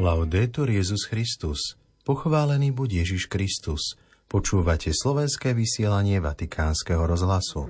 Laudetur Jezus Christus. Pochválený buď Ježiš Kristus. Počúvate slovenské vysielanie Vatikánskeho rozhlasu.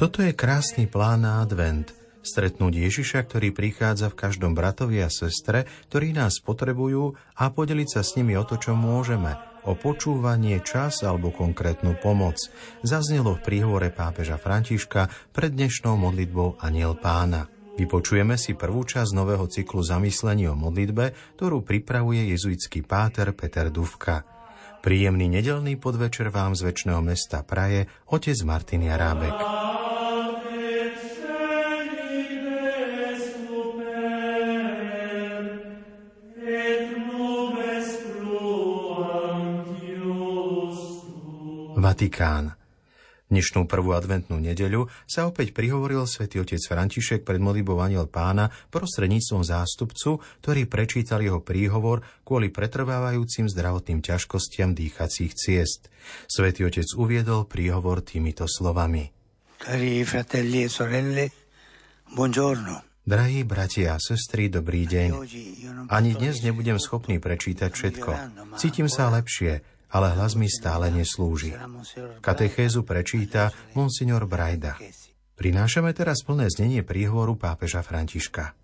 Toto je krásny plán na advent. Stretnúť Ježiša, ktorý prichádza v každom bratovi a sestre, ktorí nás potrebujú a podeliť sa s nimi o to, čo môžeme – o počúvanie, čas alebo konkrétnu pomoc. Zaznelo v príhovore pápeža Františka pred dnešnou modlitbou Aniel pána. Vypočujeme si prvú časť nového cyklu zamyslení o modlitbe, ktorú pripravuje jezuitský páter Peter Duvka. Príjemný nedelný podvečer vám z väčšného mesta Praje otec Martin Jarábek. Vatikán. Dnešnú prvú adventnú nedeľu sa opäť prihovoril svätý otec František pred modlitbou Aniel pána prostredníctvom zástupcu, ktorý prečítal jeho príhovor kvôli pretrvávajúcim zdravotným ťažkostiam dýchacích ciest. Svätý otec uviedol príhovor týmito slovami. Cari fratelli e sorelle, buongiorno. Drahí bratia a sestry, dobrý deň. Ani dnes nebudem schopný prečítať všetko. Cítim sa lepšie, ale hlas mi stále neslúži. Katechézu prečíta monsignor Brajda. Prinášame teraz plné znenie príhovoru pápeža Františka.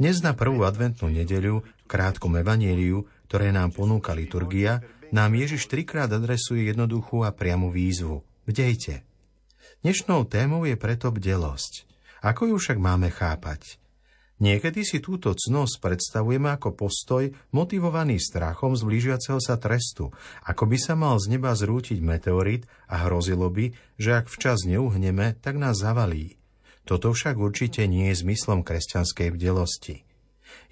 Dnes na prvú adventnú nedeľu, krátkom evaníliu, ktoré nám ponúka liturgia, nám Ježiš trikrát adresuje jednoduchú a priamu výzvu. Bdejte. Dnešnou témou je preto bdelosť. Ako ju však máme chápať? Niekedy si túto cnosť predstavujeme ako postoj motivovaný strachom z blížiaceho sa trestu, ako by sa mal z neba zrútiť meteorit a hrozilo by, že ak včas neuhneme, tak nás zavalí. Toto však určite nie je zmyslom kresťanskej bdelosti.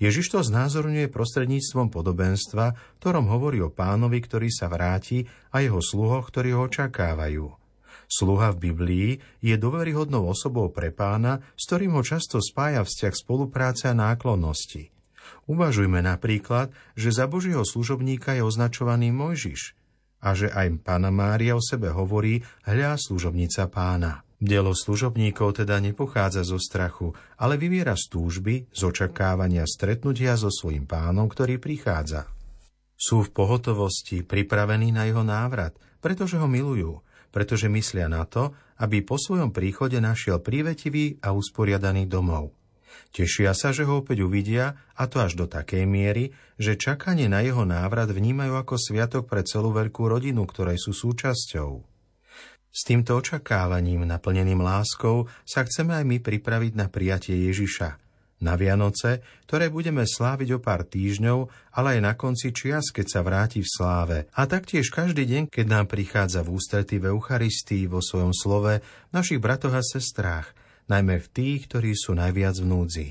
Ježiš to znázorňuje prostredníctvom podobenstva, ktorom hovorí o pánovi, ktorý sa vráti a jeho sluhoch, ktorí ho očakávajú. Sluha v Biblii je dôveryhodnou osobou pre pána, s ktorým ho často spája vzťah spolupráce a náklonnosti. Uvažujme napríklad, že za Božieho služobníka je označovaný Mojžiš a že aj pána Mária o sebe hovorí hľa služobnica pána. Dielo služobníkov teda nepochádza zo strachu, ale vyviera z túžby, z očakávania stretnutia so svojím pánom, ktorý prichádza. Sú v pohotovosti, pripravení na jeho návrat, pretože ho milujú pretože myslia na to, aby po svojom príchode našiel prívetivý a usporiadaný domov. Tešia sa, že ho opäť uvidia, a to až do takej miery, že čakanie na jeho návrat vnímajú ako sviatok pre celú veľkú rodinu, ktorej sú súčasťou. S týmto očakávaním, naplneným láskou, sa chceme aj my pripraviť na prijatie Ježiša – na Vianoce, ktoré budeme sláviť o pár týždňov, ale aj na konci čias, keď sa vráti v sláve. A taktiež každý deň, keď nám prichádza v ústretí v Eucharistii vo svojom slove, v našich bratoch a sestrách, najmä v tých, ktorí sú najviac v núdzi.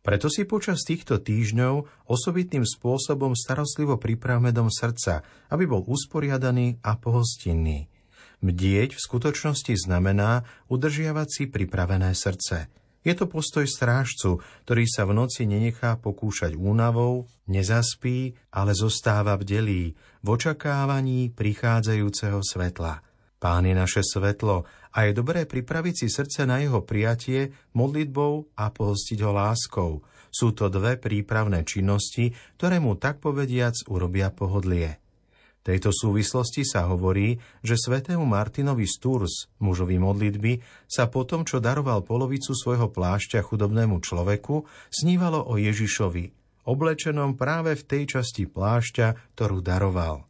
Preto si počas týchto týždňov osobitným spôsobom starostlivo pripravme dom srdca, aby bol usporiadaný a pohostinný. Mdieť v skutočnosti znamená udržiavať si pripravené srdce – je to postoj strážcu, ktorý sa v noci nenechá pokúšať únavou, nezaspí, ale zostáva bdelý v očakávaní prichádzajúceho svetla. Pán je naše svetlo a je dobré pripraviť si srdce na jeho prijatie modlitbou a pohostiť ho láskou. Sú to dve prípravné činnosti, ktoré mu tak povediac urobia pohodlie tejto súvislosti sa hovorí, že svetému Martinovi z Tours, mužovi modlitby, sa po tom, čo daroval polovicu svojho plášťa chudobnému človeku, snívalo o Ježišovi, oblečenom práve v tej časti plášťa, ktorú daroval.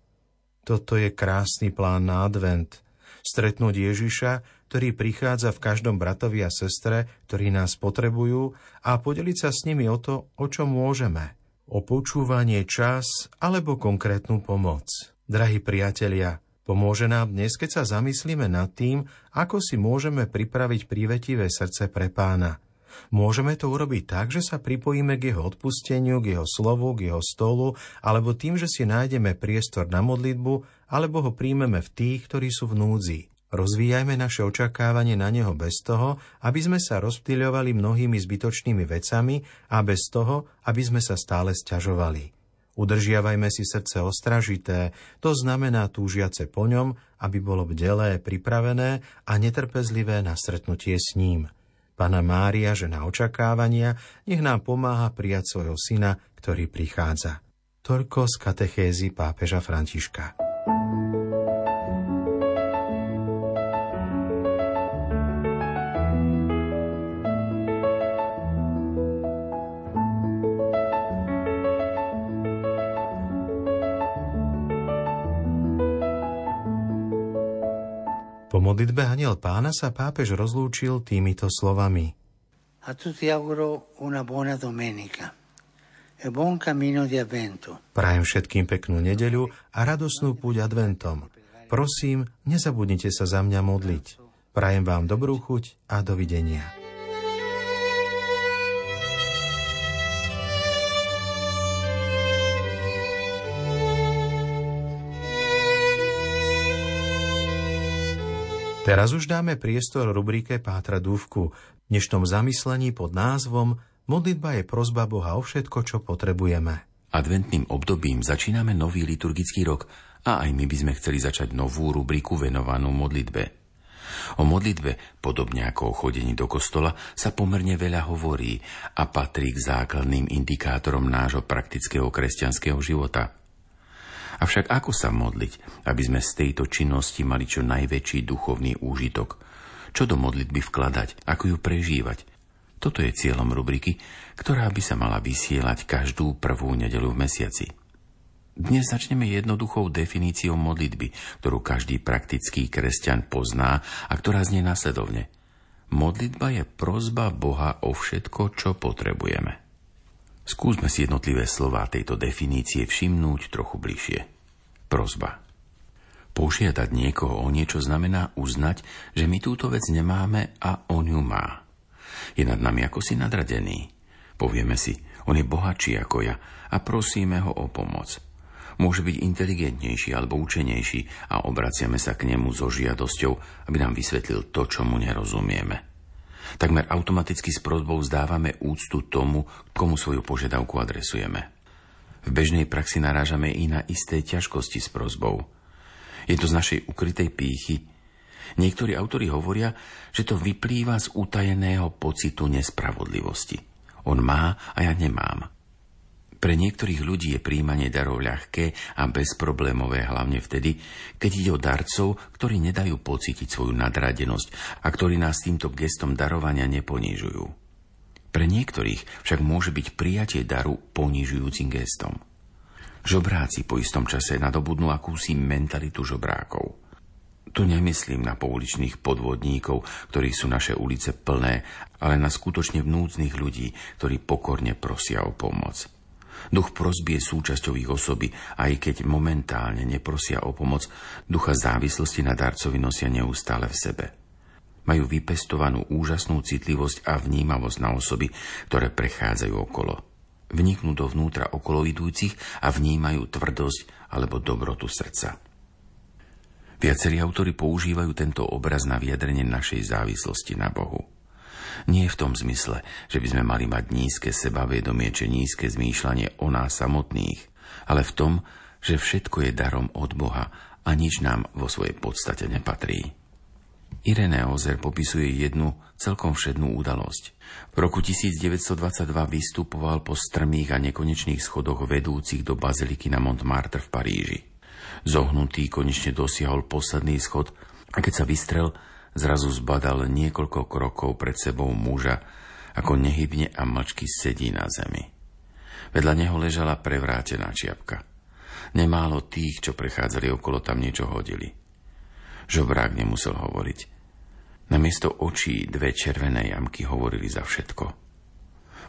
Toto je krásny plán na advent. Stretnúť Ježiša, ktorý prichádza v každom bratovi a sestre, ktorí nás potrebujú a podeliť sa s nimi o to, o čo môžeme. O počúvanie čas alebo konkrétnu pomoc. Drahí priatelia, pomôže nám dnes, keď sa zamyslíme nad tým, ako si môžeme pripraviť prívetivé srdce pre pána. Môžeme to urobiť tak, že sa pripojíme k jeho odpusteniu, k jeho slovu, k jeho stolu, alebo tým, že si nájdeme priestor na modlitbu, alebo ho príjmeme v tých, ktorí sú v núdzi. Rozvíjajme naše očakávanie na Neho bez toho, aby sme sa rozptýľovali mnohými zbytočnými vecami a bez toho, aby sme sa stále sťažovali. Udržiavajme si srdce ostražité, to znamená túžiace po ňom, aby bolo bdelé, pripravené a netrpezlivé na stretnutie s ním. Pana Mária, žena očakávania, nech nám pomáha prijať svojho syna, ktorý prichádza. Toľko z katechézy pápeža Františka. Modlitbe Aniel pána sa pápež rozlúčil týmito slovami. A tutti auguro una buona domenica e buon cammino di avvento. Prajem všetkým peknú nedeľu a radosnú púť adventom. Prosím, nezabudnite sa za mňa modliť. Prajem vám dobrú chuť a dovidenia. Teraz už dáme priestor rubrike Pátra Dúvku. Dnešnom zamyslení pod názvom Modlitba je prozba Boha o všetko, čo potrebujeme. Adventným obdobím začíname nový liturgický rok a aj my by sme chceli začať novú rubriku venovanú modlitbe. O modlitbe, podobne ako o chodení do kostola, sa pomerne veľa hovorí a patrí k základným indikátorom nášho praktického kresťanského života – Avšak ako sa modliť, aby sme z tejto činnosti mali čo najväčší duchovný úžitok? Čo do modlitby vkladať, ako ju prežívať? Toto je cieľom rubriky, ktorá by sa mala vysielať každú prvú nedelu v mesiaci. Dnes začneme jednoduchou definíciou modlitby, ktorú každý praktický kresťan pozná a ktorá znie následovne. Modlitba je prozba Boha o všetko, čo potrebujeme. Skúsme si jednotlivé slová tejto definície všimnúť trochu bližšie. Prozba. Požiadať niekoho o niečo znamená uznať, že my túto vec nemáme a on ju má. Je nad nami ako si nadradený. Povieme si, on je bohatší ako ja a prosíme ho o pomoc. Môže byť inteligentnejší alebo učenejší a obraciame sa k nemu so žiadosťou, aby nám vysvetlil to, čo mu nerozumieme. Takmer automaticky s prozbou zdávame úctu tomu, komu svoju požiadavku adresujeme. V bežnej praxi narážame i na isté ťažkosti s prozbou. Je to z našej ukrytej pýchy. Niektorí autori hovoria, že to vyplýva z utajeného pocitu nespravodlivosti. On má a ja nemám. Pre niektorých ľudí je príjmanie darov ľahké a bezproblémové hlavne vtedy, keď ide o darcov, ktorí nedajú pocítiť svoju nadradenosť a ktorí nás týmto gestom darovania neponižujú. Pre niektorých však môže byť prijatie daru ponižujúcim gestom. Žobráci po istom čase nadobudnú akúsi mentalitu žobrákov. Tu nemyslím na pouličných podvodníkov, ktorých sú naše ulice plné, ale na skutočne vnúcných ľudí, ktorí pokorne prosia o pomoc. Duch prosby je súčasťou ich osoby, aj keď momentálne neprosia o pomoc, ducha závislosti na darcovi nosia neustále v sebe. Majú vypestovanú úžasnú citlivosť a vnímavosť na osoby, ktoré prechádzajú okolo. Vniknú dovnútra okolo idúcich a vnímajú tvrdosť alebo dobrotu srdca. Viacerí autory používajú tento obraz na vyjadrenie našej závislosti na Bohu. Nie v tom zmysle, že by sme mali mať nízke sebavedomie či nízke zmýšľanie o nás samotných, ale v tom, že všetko je darom od Boha a nič nám vo svojej podstate nepatrí. Irené Ozer popisuje jednu celkom všednú udalosť. V roku 1922 vystupoval po strmých a nekonečných schodoch vedúcich do baziliky na Montmartre v Paríži. Zohnutý konečne dosiahol posledný schod a keď sa vystrel, Zrazu zbadal niekoľko krokov pred sebou muža, ako nehybne a mlčky sedí na zemi. Vedľa neho ležala prevrátená čiapka. Nemálo tých, čo prechádzali okolo, tam niečo hodili. Žobrák nemusel hovoriť. Namiesto očí dve červené jamky hovorili za všetko.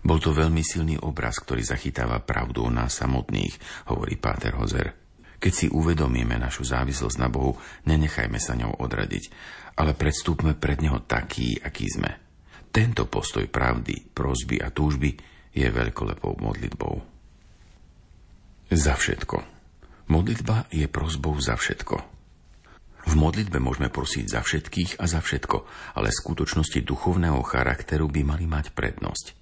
Bol to veľmi silný obraz, ktorý zachytáva pravdu o nás samotných, hovorí Páter Hozer. Keď si uvedomíme našu závislosť na Bohu, nenechajme sa ňou odradiť, ale predstúpme pred Neho taký, aký sme. Tento postoj pravdy, prozby a túžby je veľkolepou modlitbou. Za všetko. Modlitba je prozbou za všetko. V modlitbe môžeme prosiť za všetkých a za všetko, ale skutočnosti duchovného charakteru by mali mať prednosť.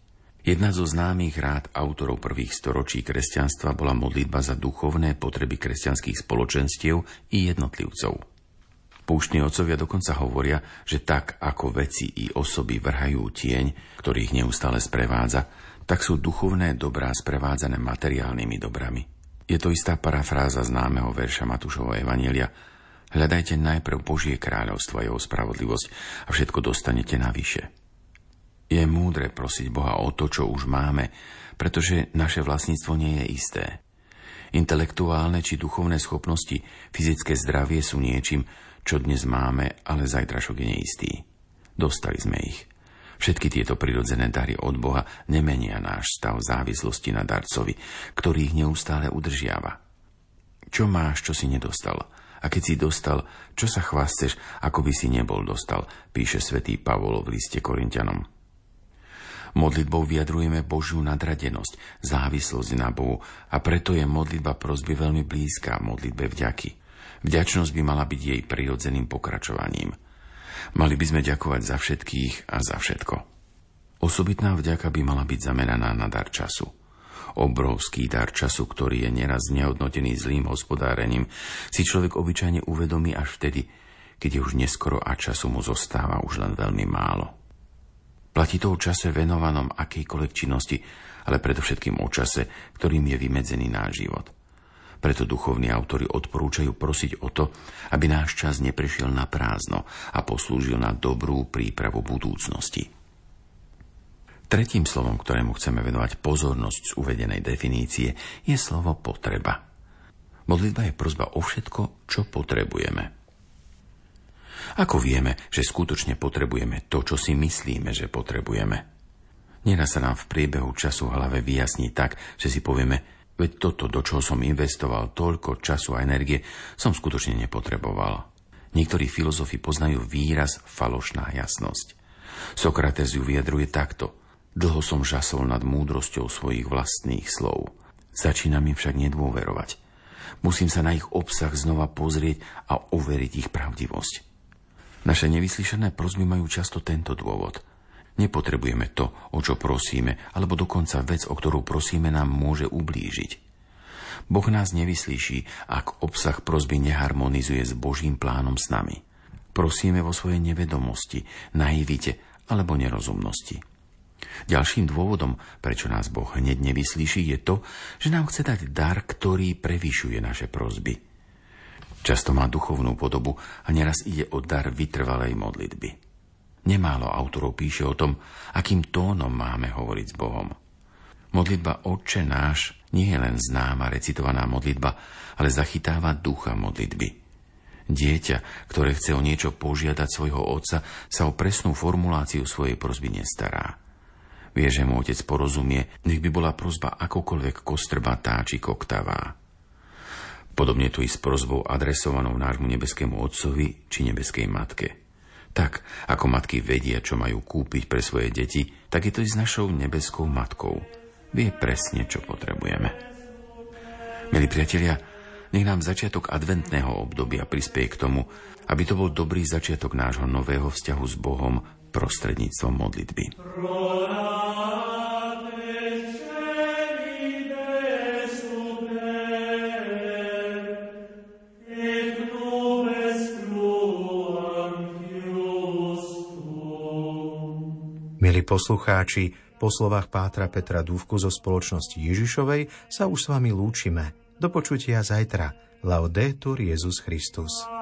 Jedna zo známych rád autorov prvých storočí kresťanstva bola modlitba za duchovné potreby kresťanských spoločenstiev i jednotlivcov. Púštni otcovia dokonca hovoria, že tak ako veci i osoby vrhajú tieň, ktorých neustále sprevádza, tak sú duchovné dobrá sprevádzané materiálnymi dobrami. Je to istá parafráza známeho verša Matúšovho Evanielia Hľadajte najprv Božie kráľovstvo a jeho spravodlivosť a všetko dostanete navyše. Je múdre prosiť Boha o to, čo už máme, pretože naše vlastníctvo nie je isté. Intelektuálne či duchovné schopnosti, fyzické zdravie sú niečím, čo dnes máme, ale zajtrašok je neistý. Dostali sme ich. Všetky tieto prirodzené dary od Boha nemenia náš stav závislosti na darcovi, ktorý ich neustále udržiava. Čo máš, čo si nedostal? A keď si dostal, čo sa chvásteš, ako by si nebol dostal, píše svätý Pavol v liste Korintianom. Modlitbou vyjadrujeme Božiu nadradenosť, závislosť na Bohu a preto je modlitba prosby veľmi blízka modlitbe vďaky. Vďačnosť by mala byť jej prirodzeným pokračovaním. Mali by sme ďakovať za všetkých a za všetko. Osobitná vďaka by mala byť zameraná na dar času. Obrovský dar času, ktorý je neraz nehodnotený zlým hospodárením, si človek obyčajne uvedomí až vtedy, keď je už neskoro a času mu zostáva už len veľmi málo. Platí to o čase venovanom akejkoľvek činnosti, ale predovšetkým o čase, ktorým je vymedzený náš život. Preto duchovní autory odporúčajú prosiť o to, aby náš čas neprešiel na prázdno a poslúžil na dobrú prípravu budúcnosti. Tretím slovom, ktorému chceme venovať pozornosť z uvedenej definície, je slovo potreba. Modlitba je prozba o všetko, čo potrebujeme. Ako vieme, že skutočne potrebujeme to, čo si myslíme, že potrebujeme? Nedá sa nám v priebehu času hlave vyjasniť tak, že si povieme, veď toto, do čoho som investoval toľko času a energie, som skutočne nepotreboval. Niektorí filozofi poznajú výraz falošná jasnosť. Sokrates ju vyjadruje takto. Dlho som žasol nad múdrosťou svojich vlastných slov. Začína mi však nedôverovať. Musím sa na ich obsah znova pozrieť a overiť ich pravdivosť. Naše nevyslyšené prosby majú často tento dôvod. Nepotrebujeme to, o čo prosíme, alebo dokonca vec, o ktorú prosíme, nám môže ublížiť. Boh nás nevyslíší, ak obsah prosby neharmonizuje s Božím plánom s nami. Prosíme vo svojej nevedomosti, naivite alebo nerozumnosti. Ďalším dôvodom, prečo nás Boh hneď nevyslíši, je to, že nám chce dať dar, ktorý prevyšuje naše prosby – Často má duchovnú podobu a neraz ide o dar vytrvalej modlitby. Nemálo autorov píše o tom, akým tónom máme hovoriť s Bohom. Modlitba Otče náš nie je len známa recitovaná modlitba, ale zachytáva ducha modlitby. Dieťa, ktoré chce o niečo požiadať svojho otca, sa o presnú formuláciu svojej prozby nestará. Vie, že mu otec porozumie, nech by bola prozba akokoľvek kostrbatá či koktavá. Podobne tu i s prozbou adresovanou nášmu nebeskému Otcovi či nebeskej Matke. Tak, ako matky vedia, čo majú kúpiť pre svoje deti, tak je to i s našou nebeskou Matkou. Vie presne, čo potrebujeme. Milí priatelia, nech nám začiatok adventného obdobia prispieje k tomu, aby to bol dobrý začiatok nášho nového vzťahu s Bohom prostredníctvom modlitby. Milí poslucháči, po slovách Pátra Petra Dúvku zo spoločnosti Ježišovej sa už s vami lúčime. Do počutia zajtra. Laudetur Jezus Christus.